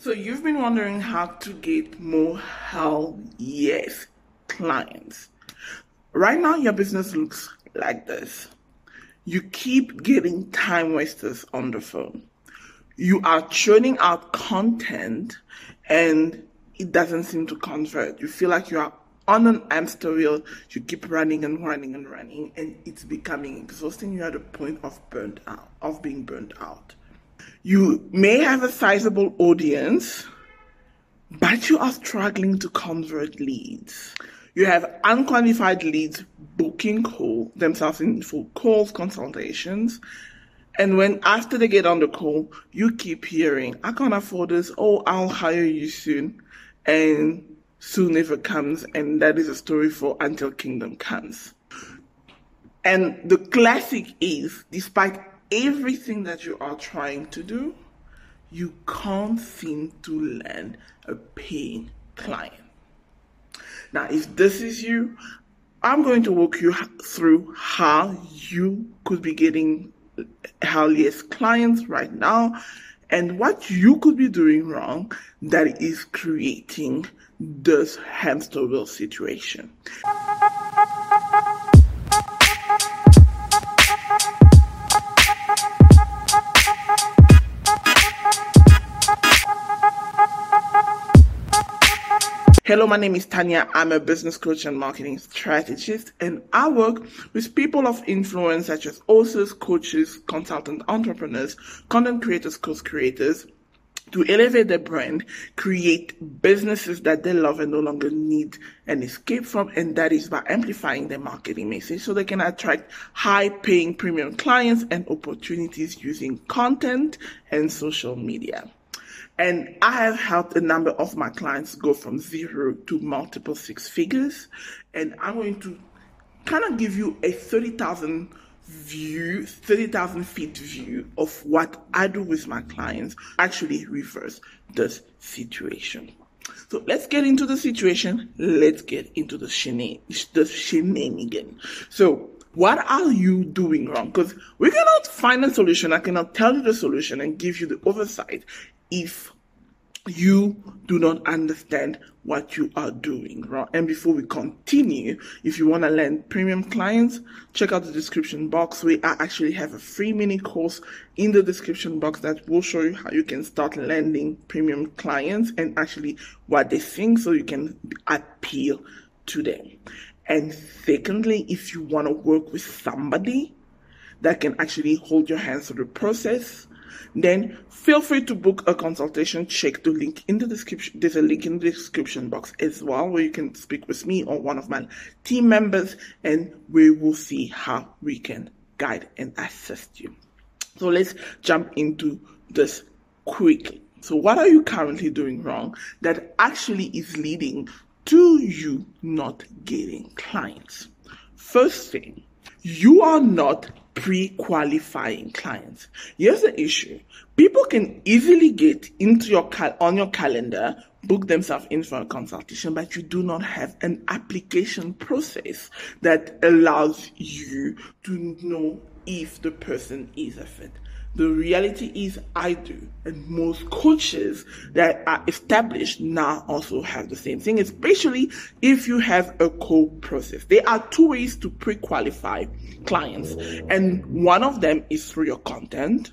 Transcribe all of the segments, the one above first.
So you've been wondering how to get more hell yes clients. Right now your business looks like this. You keep getting time wasters on the phone. You are churning out content and it doesn't seem to convert. You feel like you are on an hamster wheel. You keep running and running and running and it's becoming exhausting. You're at the point of burnt out, of being burnt out. You may have a sizable audience, but you are struggling to convert leads. You have unqualified leads booking call themselves in for calls, consultations. And when after they get on the call, you keep hearing, I can't afford this. Oh, I'll hire you soon. And soon never comes. And that is a story for until kingdom comes. And the classic is, despite everything that you are trying to do, you can't seem to land a paying client. Now, if this is you, I'm going to walk you through how you could be getting hell yes clients right now and what you could be doing wrong that is creating this hamster wheel situation. Hello, my name is Tanya. I'm a business coach and marketing strategist, and I work with people of influence such as authors, coaches, consultant entrepreneurs, content creators, course creators to elevate their brand, create businesses that they love and no longer need an escape from, and that is by amplifying their marketing message so they can attract high paying premium clients and opportunities using content and social media. And I have helped a number of my clients go from zero to multiple six figures. And I'm going to kind of give you a 30,000 view, 30,000 feet view of what I do with my clients, actually reverse this situation. So let's get into the situation. Let's get into the shenanigan. The shenanigan. So what are you doing wrong? Because we cannot find a solution. I cannot tell you the solution and give you the oversight if you do not understand what you are doing, right? And before we continue, if you want to land premium clients, check out the description box. We actually have a free mini course in the description box that will show you how you can start landing premium clients and actually what they think so you can appeal to them. And secondly, if you want to work with somebody that can actually hold your hands through the process, then feel free to book a consultation. Check the link in the description. There's a link in the description box as well where you can speak with me or one of my team members and we will see how we can guide and assist you. So let's jump into this quickly. So what are you currently doing wrong that actually is leading to you not getting clients? First thing, you are not pre-qualifying clients. Here's the issue. People can easily get into your cal- on your calendar, book themselves in for a consultation, but you do not have an application process that allows you to know if the person is a fit. The reality is I do. And most coaches that are established now also have the same thing, especially if you have a co process. There are two ways to pre qualify clients. Oh. And one of them is through your content.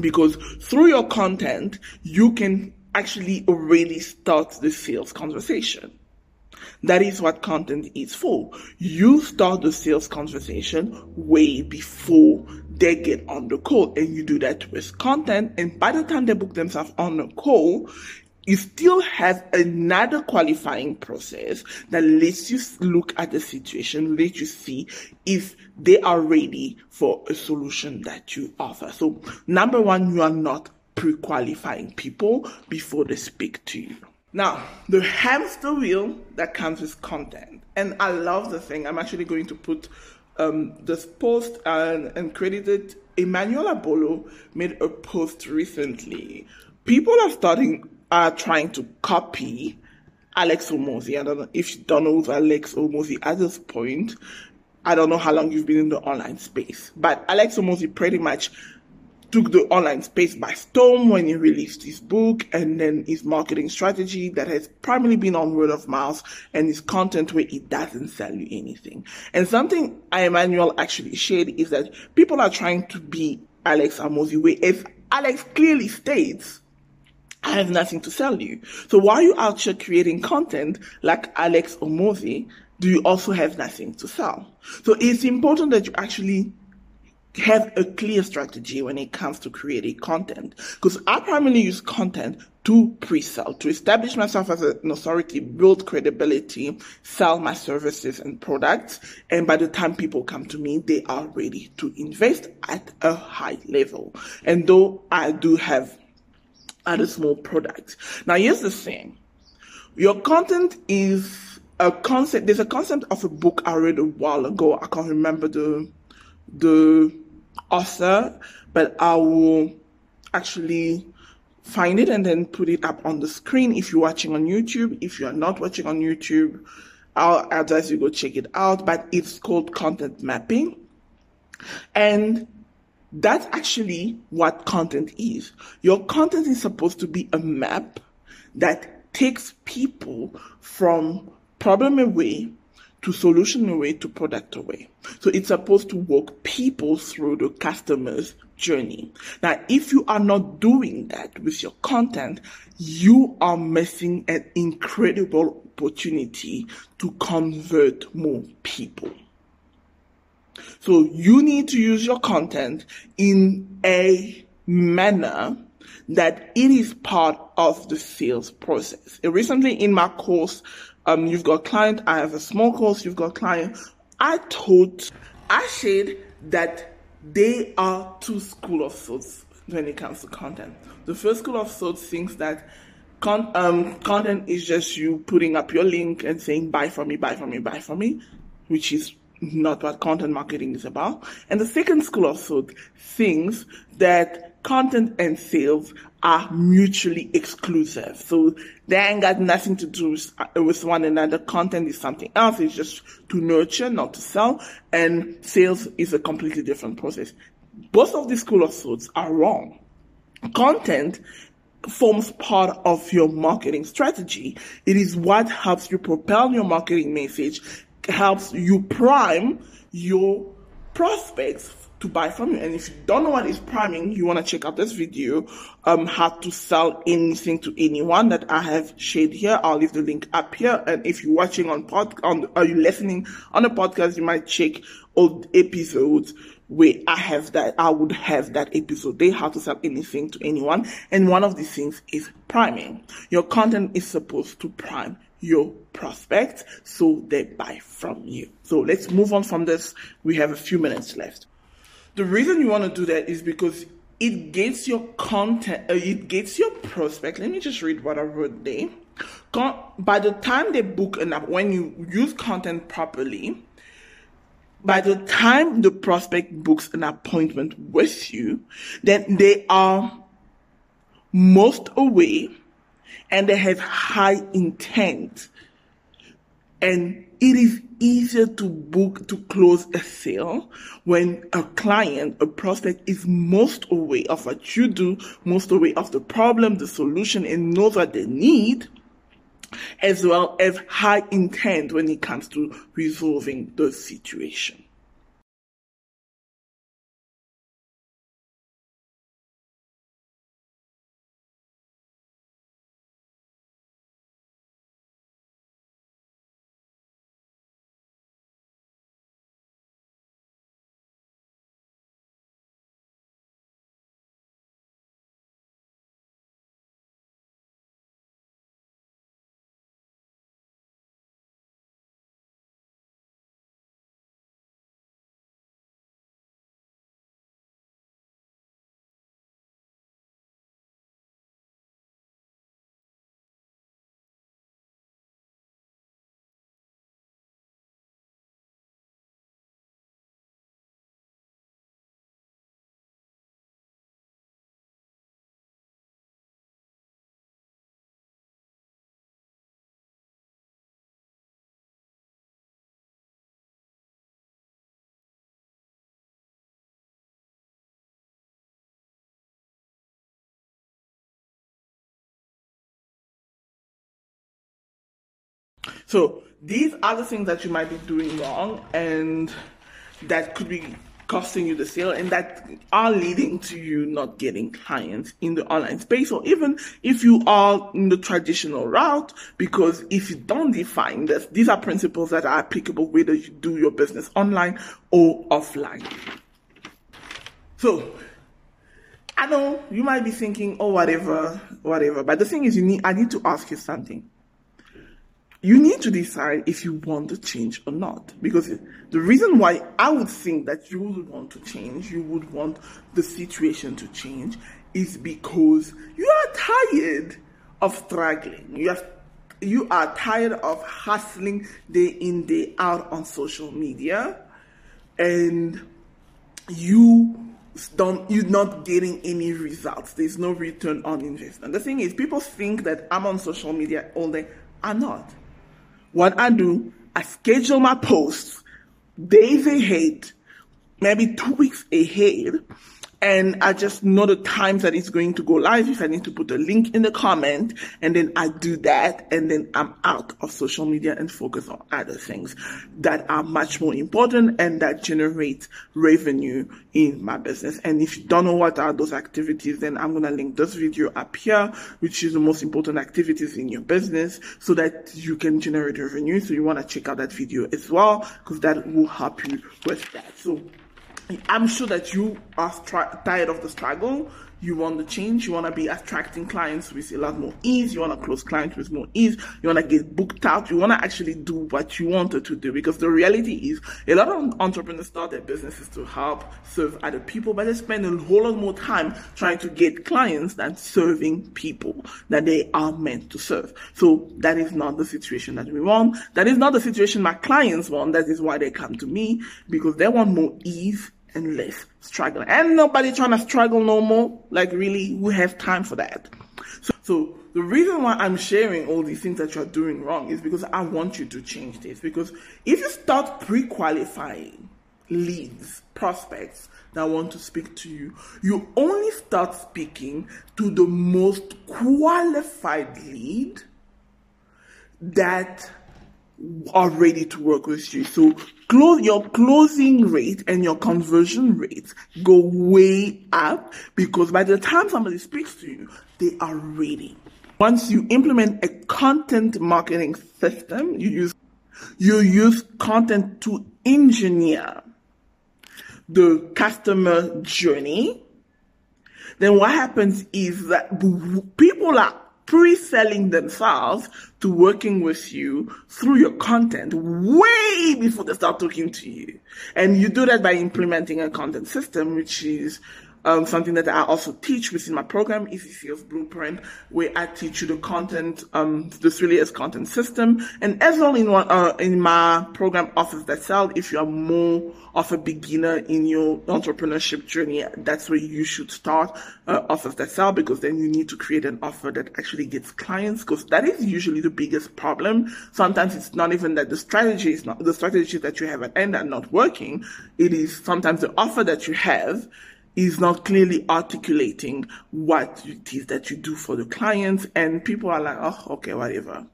Because through your content, you can actually already start the sales conversation. That is what content is for. You start the sales conversation way before they get on the call and you do that with content. And by the time they book themselves on the call, you still have another qualifying process that lets you look at the situation, let you see if they are ready for a solution that you offer. So number one, you are not pre-qualifying people before they speak to you. Now, the hamster wheel that comes with content. And I love the thing. I'm actually going to put um, this post and, and credited Emmanuel Abolo made a post recently. People are starting, are trying to copy Alex Hormozi. I don't know if you don't know Alex Hormozi at this point. I don't know how long you've been in the online space, but Alex Hormozi pretty much took the online space by storm when he released his book and then his marketing strategy that has primarily been on word of mouth and his content where it doesn't sell you anything. And something Emmanuel actually shared is that people are trying to be Alex Hormozi, where if Alex clearly states, I have nothing to sell you. So while you're out here creating content like Alex Hormozi, do you also have nothing to sell? So it's important that you actually have a clear strategy when it comes to creating content. Because I primarily use content to pre-sell, to establish myself as an authority, build credibility, sell my services and products. And by the time people come to me, they are ready to invest at a high level. And though I do have other small products. Now here's the thing. Your content is a concept. There's a concept of a book I read a while ago. I can't remember the the author, but I will actually find it and then put it up on the screen if you're watching on YouTube. If you're not watching on YouTube, I'll advise you go check it out. But it's called content mapping. And that's actually what content is. Your content is supposed to be a map that takes people from problem away to solution away to product away. So it's supposed to walk people through the customer's journey. Now, if you are not doing that with your content, you are missing an incredible opportunity to convert more people. So you need to use your content in a manner that it is part of the sales process. Recently in my course, um, you've got client, I have a small course, you've got client. I taught, I said that they are two school of thoughts when it comes to content. The first school of thought thinks that con- um, content is just you putting up your link and saying buy from me, buy from me, buy from me, which is not what content marketing is about. And the second school of thought thinks that content and sales are mutually exclusive. So they ain't got nothing to do with, uh, with one another. Content is something else. It's just to nurture, not to sell. And sales is a completely different process. Both of these school of thoughts are wrong. Content forms part of your marketing strategy. It is what helps you propel your marketing message helps you prime your prospects to buy from you. And if you don't know what is priming, you want to check out this video, um, how to sell anything to anyone that I have shared here. I'll leave the link up here. And if you're watching on pod, on, are you listening on a podcast, you might check old episodes where I have that, I would have that episode there, how to sell anything to anyone. And one of these things is priming. Your content is supposed to prime your prospects so they buy from you. So let's move on from this. We have a few minutes left. The reason you want to do that is because it gets your content, uh, it gets your prospect. Let me just read what I wrote there. Con- by the time they book an app, when you use content properly, by the time the prospect books an appointment with you, then they are most aware and they have high intent. And it is easier to book to close a sale when a client, a prospect is most aware of what you do, most aware of the problem, the solution, and knows what they need, as well as high intent when it comes to resolving the situation. So these are the things that you might be doing wrong and that could be costing you the sale and that are leading to you not getting clients in the online space or even if you are in the traditional route because if you don't define this these are principles that are applicable whether you do your business online or offline so I know you might be thinking, oh, whatever, whatever. But the thing is, you need, I need to ask you something you need to decide if you want to change or not. Because the reason why I would think that you would want to change, you would want the situation to change, is because you are tired of struggling. You are, you are tired of hustling day in, day out on social media, and you don't you're not getting any results. There's no return on investment. The thing is, people think that I'm on social media day. I'm not what I do, I schedule my posts days ahead, maybe two weeks ahead, and I just know the times that it's going to go live. If I need to put a link in the comment, and then I do that, and then I'm out of social media and focus on other things that are much more important and that generate revenue in my business. And if you don't know what are those activities, then I'm gonna link this video up here, which is the most important activities in your business, so that you can generate revenue. So you wanna check out that video as well, because that will help you with that. So I'm sure that you are tired of the struggle. You want to change. You want to be attracting clients with a lot more ease. You want to close clients with more ease. You want to get booked out. You want to actually do what you wanted to do because the reality is a lot of entrepreneurs start their businesses to help serve other people, but they spend a whole lot more time trying to get clients than serving people that they are meant to serve. So that is not the situation that we want. That is not the situation my clients want. That is why they come to me because they want more ease and less struggling. And nobody trying to struggle no more. Like really, we have time for that. So, so the reason why I'm sharing all these things that you're doing wrong is because I want you to change this. Because if you start pre-qualifying leads, prospects that want to speak to you, you only start speaking to the most qualified lead that are ready to work with you. So close your closing rate and your conversion rates go way up because by the time somebody speaks to you, they are ready. Once you implement a content marketing system, you use you use content to engineer the customer journey. Then what happens is that people are pre-selling themselves to working with you through your content way before they start talking to you. And you do that by implementing a content system, which is um, something that I also teach within my program, Sales Blueprint, where I teach you the content, um, this really is content system. And as well in one, uh, in my program, Offers That Sell, if you are more of a beginner in your entrepreneurship journey, that's where you should start, uh, That Sell, because then you need to create an offer that actually gets clients, because that is usually the biggest problem. Sometimes it's not even that the strategy is not, the strategies that you have at end are not working. It is sometimes the offer that you have is not clearly articulating what it is that you do for the clients and people are like oh okay whatever.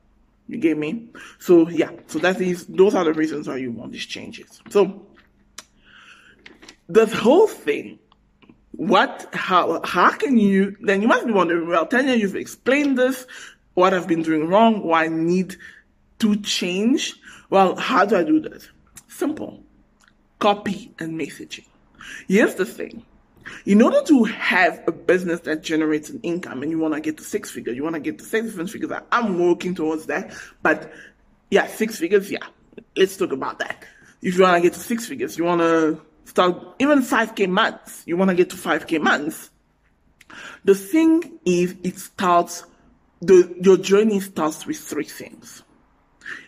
You get me? So yeah. So that is those are the reasons why you want these changes. So this whole thing what how how can you then you must be wondering well tanya you've explained this. What i've been doing wrong? Why i need to change? Well how do i do this simple. Copy and messaging. Here's the thing in order to have a business that generates an income and you want to get to six figures, you want to get to seven figures, I'm working towards that. But yeah, six figures, yeah, let's talk about that. If you want to get to six figures, you want to start even 5k months, you want to get to 5k months. The thing is, it starts, the, your journey starts with three things.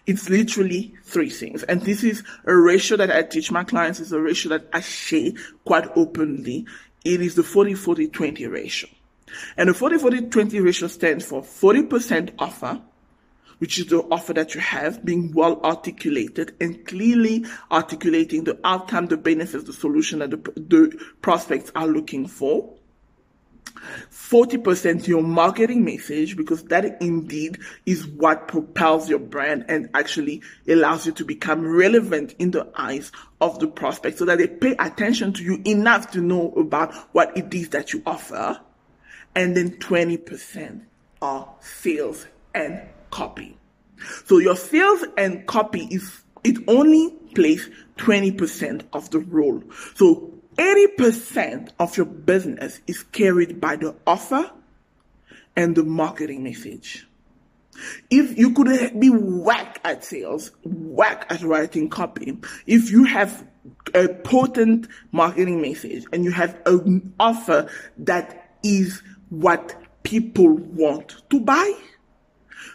It's literally three things. And this is a ratio that I teach my clients. It's a ratio that I share quite openly it is the 40-40-20 ratio. And the 40-40-20 ratio stands for 40% offer, which is the offer that you have being well articulated and clearly articulating the outcome, the benefits, the solution that the, the prospects are looking for. 40% your marketing message because that indeed is what propels your brand and actually allows you to become relevant in the eyes of the prospect so that they pay attention to you enough to know about what it is that you offer. And then 20% are sales and copy. So your sales and copy is, it only plays 20% of the role. So 80% of your business is carried by the offer and the marketing message. If you could be whack at sales, whack at writing copy, if you have a potent marketing message and you have an offer that is what people want to buy,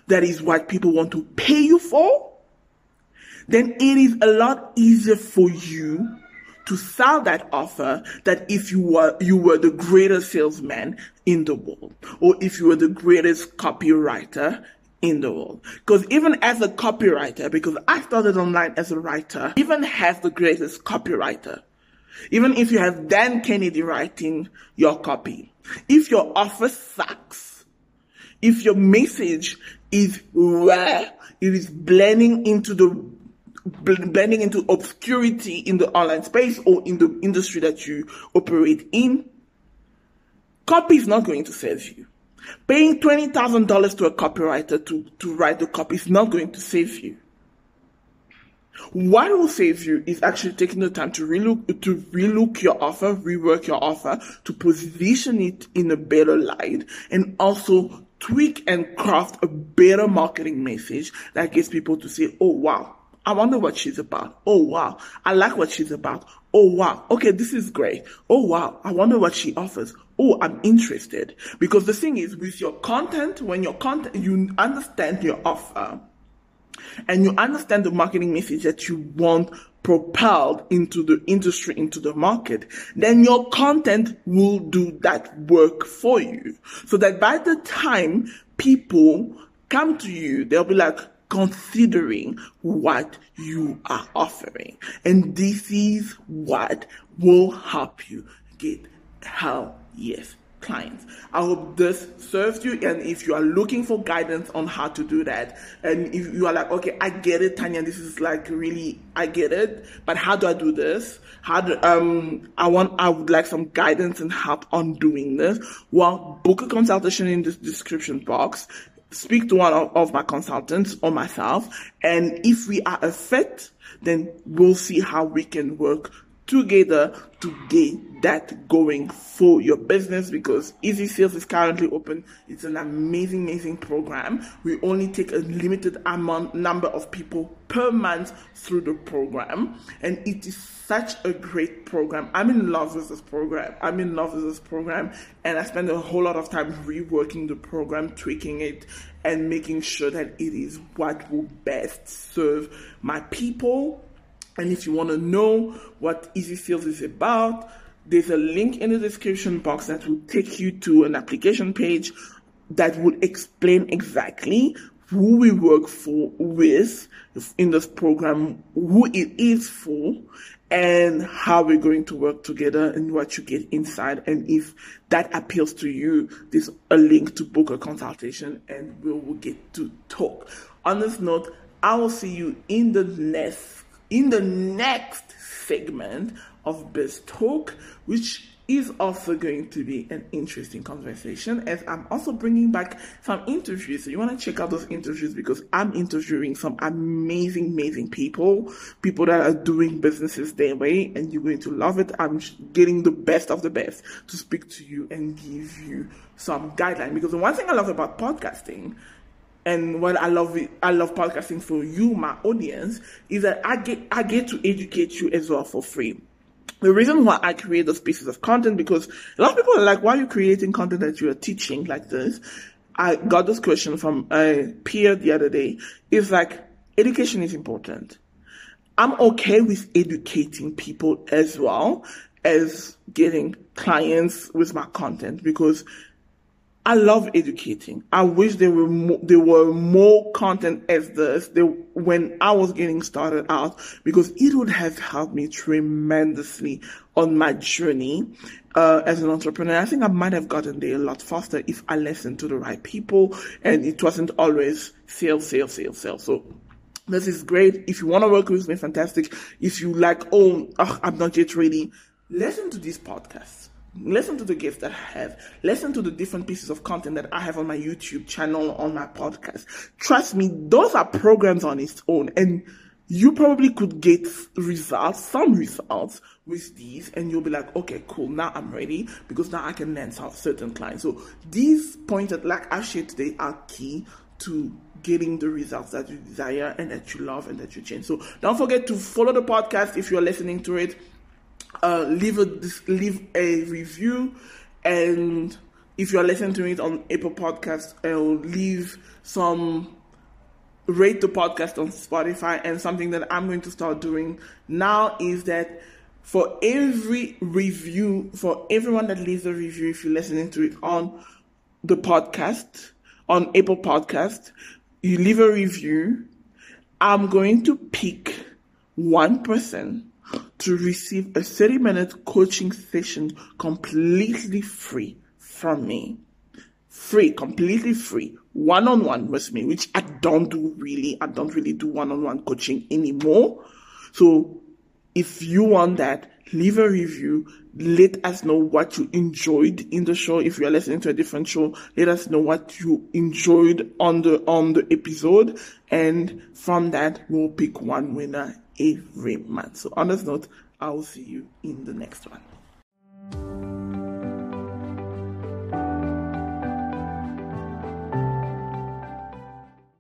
that is what people want to pay you for, then it is a lot easier for you to sell that offer that if you were you were the greatest salesman in the world or if you were the greatest copywriter in the world. Because even as a copywriter, because I started online as a writer, even as the greatest copywriter, even if you have Dan Kennedy writing your copy, if your offer sucks, if your message is rare, it is blending into the blending into obscurity in the online space or in the industry that you operate in, copy is not going to save you. Paying $20,000 to a copywriter to, to write the copy is not going to save you. What will save you is actually taking the time to relook, to relook your offer, rework your offer, to position it in a better light, and also tweak and craft a better marketing message that gets people to say, oh wow, I wonder what she's about. Oh wow. I like what she's about. Oh wow. Okay, this is great. Oh wow. I wonder what she offers. Oh, I'm interested. Because the thing is with your content, when your content, you understand your offer and you understand the marketing message that you want propelled into the industry, into the market, then your content will do that work for you. So that by the time people come to you, they'll be like, considering what you are offering. And this is what will help you get hell yes clients. I hope this serves you. And if you are looking for guidance on how to do that, and if you are like, okay, I get it, Tanya, this is like really, I get it, but how do I do this? How do, um, I want, I would like some guidance and help on doing this. Well, book a consultation in the description box speak to one of, of my consultants or myself. And if we are a fit, then we'll see how we can work together to get that going for your business because Easy Sales is currently open. It's an amazing, amazing program. We only take a limited amount number of people per month through the program, and it is such a great program. I'm in love with this program. I'm in love with this program, and I spend a whole lot of time reworking the program, tweaking it, and making sure that it is what will best serve my people and if you want to know what Easy Sales is about, there's a link in the description box that will take you to an application page that will explain exactly who we work for with in this program, who it is for, and how we're going to work together and what you get inside. And if that appeals to you, there's a link to book a consultation and we will get to talk. On this note, I will see you in the next in the next segment of Biz Talk, which is also going to be an interesting conversation as I'm also bringing back some interviews. So you want to check out those interviews because I'm interviewing some amazing, amazing people, people that are doing businesses their way and you're going to love it. I'm getting the best of the best to speak to you and give you some guideline because the one thing I love about podcasting and what I love I love podcasting for you, my audience, is that I get I get to educate you as well for free. The reason why I create those pieces of content because a lot of people are like, why are you creating content that you are teaching like this? I got this question from a peer the other day. It's like education is important. I'm okay with educating people as well as getting clients with my content because I love educating. I wish there were more, there were more content as this when I was getting started out because it would have helped me tremendously on my journey uh, as an entrepreneur. I think I might have gotten there a lot faster if I listened to the right people and it wasn't always sales, sales, sales, sales. So this is great. If you want to work with me, fantastic. If you like, oh, oh I'm not yet ready, listen to this podcasts Listen to the gifts that I have. Listen to the different pieces of content that I have on my YouTube channel, on my podcast. Trust me, those are programs on its own and you probably could get results, some results with these and you'll be like, okay, cool. Now I'm ready because now I can land certain clients. So these points that like I shared today are key to getting the results that you desire and that you love and that you change. So don't forget to follow the podcast if you're listening to it uh, leave a leave a review, and if you are listening to it on Apple Podcast, I'll leave some rate the podcast on Spotify. And something that I'm going to start doing now is that for every review, for everyone that leaves a review, if you're listening to it on the podcast, on Apple Podcast, you leave a review. I'm going to pick one person to receive a 30 minute coaching session completely free from me. Free, completely free, one on one with me, which I don't do really. I don't really do one on one coaching anymore. So if you want that, leave a review. Let us know what you enjoyed in the show. If you are listening to a different show, let us know what you enjoyed on the, on the episode. And from that, we'll pick one winner every month. So on this note, I'll see you in the next one.